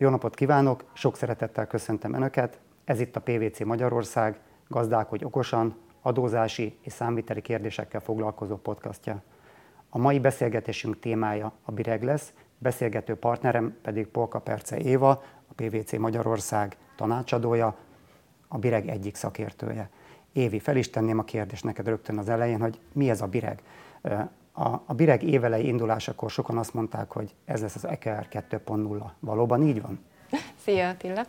Jó napot kívánok, sok szeretettel köszöntöm Önöket. Ez itt a PVC Magyarország, gazdálkodj okosan, adózási és számviteli kérdésekkel foglalkozó podcastja. A mai beszélgetésünk témája a Bireg lesz, beszélgető partnerem pedig Polka Perce Éva, a PVC Magyarország tanácsadója, a Bireg egyik szakértője. Évi, fel is tenném a kérdést neked rögtön az elején, hogy mi ez a Bireg? A, a Bireg évelei indulásakor sokan azt mondták, hogy ez lesz az EKR 2.0. Valóban így van? Szia Attila!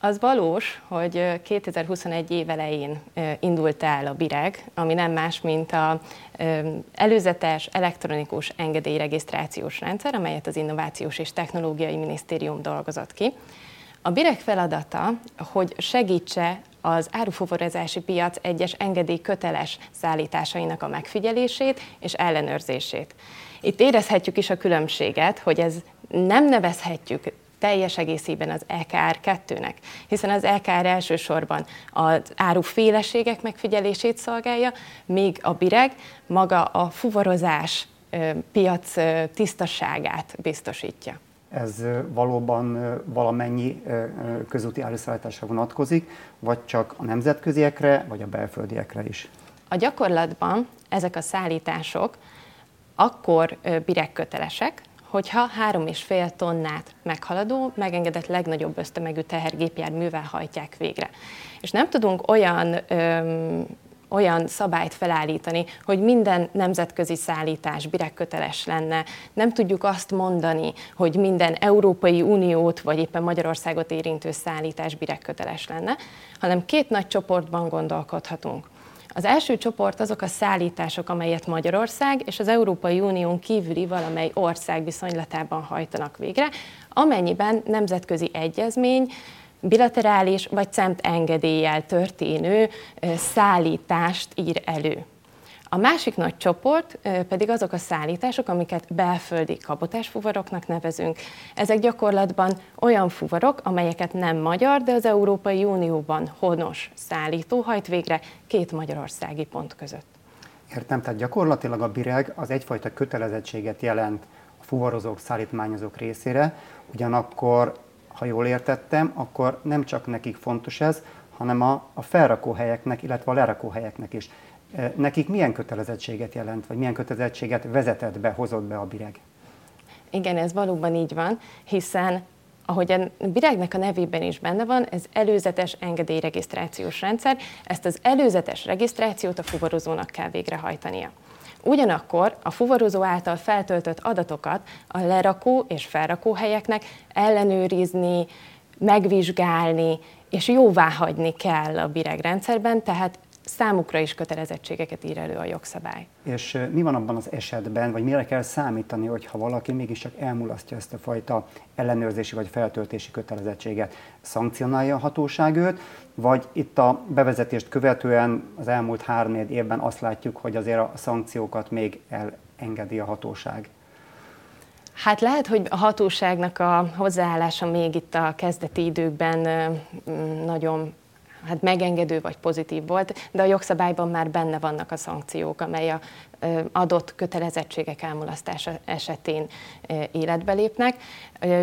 Az valós, hogy 2021 év elején indult el a BIREG, ami nem más, mint a előzetes elektronikus engedélyregisztrációs rendszer, amelyet az Innovációs és Technológiai Minisztérium dolgozott ki. A BIREG feladata, hogy segítse az árufuvarozási piac egyes engedély köteles szállításainak a megfigyelését és ellenőrzését. Itt érezhetjük is a különbséget, hogy ez nem nevezhetjük teljes egészében az EKR 2-nek, hiszen az EKR elsősorban az áruféleségek megfigyelését szolgálja, míg a BIREG maga a fuvarozás piac tisztaságát biztosítja. Ez valóban valamennyi közúti áruszállításra vonatkozik, vagy csak a nemzetköziekre, vagy a belföldiekre is? A gyakorlatban ezek a szállítások akkor biregkötelesek, hogyha három és fél tonnát meghaladó, megengedett legnagyobb ösztömegű tehergépjárművel hajtják végre. És nem tudunk olyan öm, olyan szabályt felállítani, hogy minden nemzetközi szállítás biregköteles lenne. Nem tudjuk azt mondani, hogy minden Európai Uniót vagy éppen Magyarországot érintő szállítás biregköteles lenne, hanem két nagy csoportban gondolkodhatunk. Az első csoport azok a szállítások, amelyet Magyarország és az Európai Unión kívüli valamely ország viszonylatában hajtanak végre, amennyiben nemzetközi egyezmény, bilaterális vagy CEMT engedéllyel történő szállítást ír elő. A másik nagy csoport pedig azok a szállítások, amiket belföldi kabotásfuvaroknak nevezünk. Ezek gyakorlatban olyan fuvarok, amelyeket nem magyar, de az Európai Unióban honos szállító hajt végre két magyarországi pont között. Értem, tehát gyakorlatilag a BIREG az egyfajta kötelezettséget jelent a fuvarozók, szállítmányozók részére, ugyanakkor, ha jól értettem, akkor nem csak nekik fontos ez, hanem a, a felrakóhelyeknek, illetve a lerakóhelyeknek is. Nekik milyen kötelezettséget jelent, vagy milyen kötelezettséget vezetett be, hozott be a BIREG? Igen, ez valóban így van, hiszen ahogy a virágnak a nevében is benne van, ez előzetes engedélyregisztrációs rendszer, ezt az előzetes regisztrációt a fuvarozónak kell végrehajtania. Ugyanakkor a fuvarozó által feltöltött adatokat a lerakó és felrakó helyeknek ellenőrizni, megvizsgálni és jóváhagyni kell a BIREG rendszerben, tehát számukra is kötelezettségeket ír elő a jogszabály. És mi van abban az esetben, vagy mire kell számítani, hogyha valaki mégiscsak elmulasztja ezt a fajta ellenőrzési vagy feltöltési kötelezettséget? Szankcionálja a hatóság őt, vagy itt a bevezetést követően az elmúlt három évben azt látjuk, hogy azért a szankciókat még elengedi a hatóság? Hát lehet, hogy a hatóságnak a hozzáállása még itt a kezdeti időkben nagyon hát megengedő vagy pozitív volt, de a jogszabályban már benne vannak a szankciók, amely a adott kötelezettségek elmulasztása esetén életbe lépnek.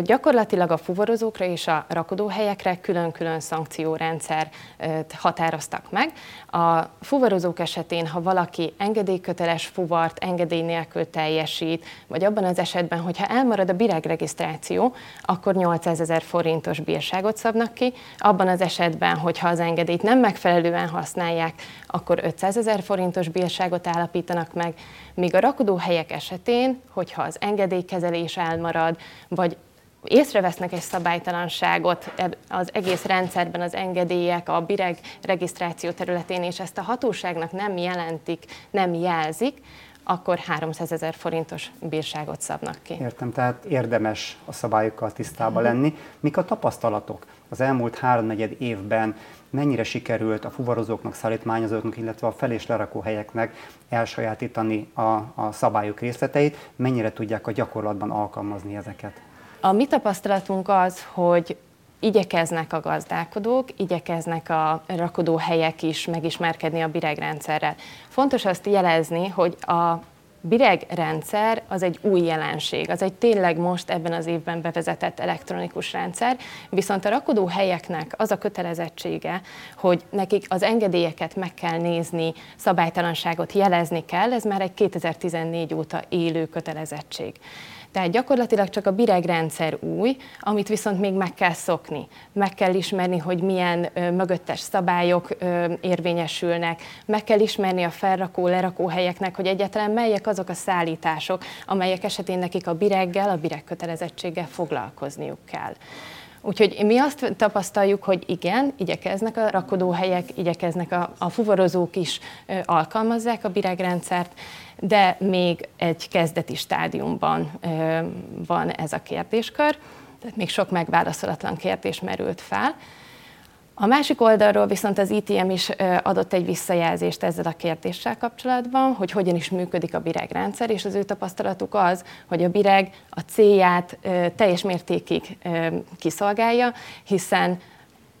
Gyakorlatilag a fuvarozókra és a rakodóhelyekre külön-külön szankciórendszer határoztak meg. A fuvarozók esetén, ha valaki engedélyköteles fuvart engedély nélkül teljesít, vagy abban az esetben, hogyha elmarad a biregregisztráció, akkor 800 ezer forintos bírságot szabnak ki. Abban az esetben, hogyha az engedélyt nem megfelelően használják, akkor 500 ezer forintos bírságot állapítanak meg, míg a rakodóhelyek esetén, hogyha az engedélykezelés elmarad, vagy észrevesznek egy szabálytalanságot az egész rendszerben az engedélyek, a BIREG regisztráció területén, és ezt a hatóságnak nem jelentik, nem jelzik, akkor 300 ezer forintos bírságot szabnak ki. Értem, tehát érdemes a szabályokkal tisztában lenni. Mik a tapasztalatok az elmúlt háromnegyed évben? Mennyire sikerült a fuvarozóknak, szállítmányozóknak, illetve a fel- és lerakóhelyeknek elsajátítani a, a szabályok részleteit? Mennyire tudják a gyakorlatban alkalmazni ezeket? A mi tapasztalatunk az, hogy igyekeznek a gazdálkodók, igyekeznek a rakodóhelyek is megismerkedni a biregrendszerrel. Fontos azt jelezni, hogy a biregrendszer az egy új jelenség, az egy tényleg most ebben az évben bevezetett elektronikus rendszer, viszont a rakodó helyeknek az a kötelezettsége, hogy nekik az engedélyeket meg kell nézni, szabálytalanságot jelezni kell, ez már egy 2014 óta élő kötelezettség. Tehát gyakorlatilag csak a biregrendszer új, amit viszont még meg kell szokni. Meg kell ismerni, hogy milyen ö, mögöttes szabályok ö, érvényesülnek, meg kell ismerni a felrakó, lerakó helyeknek, hogy egyáltalán melyek azok a szállítások, amelyek esetén nekik a bireggel, a bireg kötelezettséggel foglalkozniuk kell. Úgyhogy mi azt tapasztaljuk, hogy igen, igyekeznek a rakodóhelyek, igyekeznek a, a fuvarozók is ö, alkalmazzák a biregrendszert, de még egy kezdeti stádiumban ö, van ez a kérdéskör, tehát még sok megválaszolatlan kérdés merült fel. A másik oldalról viszont az ITM is adott egy visszajelzést ezzel a kérdéssel kapcsolatban, hogy hogyan is működik a biregrendszer, és az ő tapasztalatuk az, hogy a bireg a célját teljes mértékig kiszolgálja, hiszen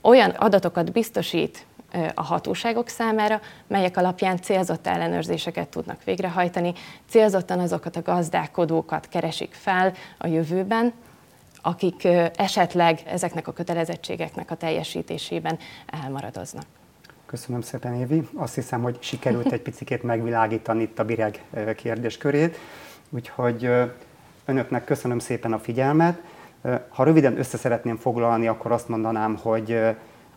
olyan adatokat biztosít a hatóságok számára, melyek alapján célzott ellenőrzéseket tudnak végrehajtani, célzottan azokat a gazdálkodókat keresik fel a jövőben, akik esetleg ezeknek a kötelezettségeknek a teljesítésében elmaradoznak. Köszönöm szépen, Évi. Azt hiszem, hogy sikerült egy picit megvilágítani itt a bireg kérdéskörét, úgyhogy önöknek köszönöm szépen a figyelmet. Ha röviden össze szeretném foglalni, akkor azt mondanám, hogy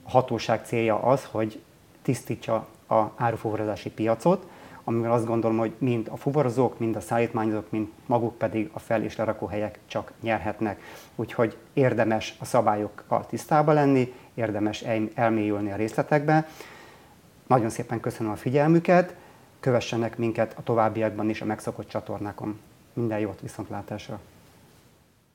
a hatóság célja az, hogy tisztítsa a árufuvarozási piacot, amivel azt gondolom, hogy mind a fuvarozók, mind a szállítmányozók, mind maguk pedig a fel- és lerakóhelyek csak nyerhetnek. Úgyhogy érdemes a szabályokkal tisztába lenni, érdemes elmélyülni a részletekbe. Nagyon szépen köszönöm a figyelmüket, kövessenek minket a továbbiakban is a megszokott csatornákon. Minden jót, viszontlátásra!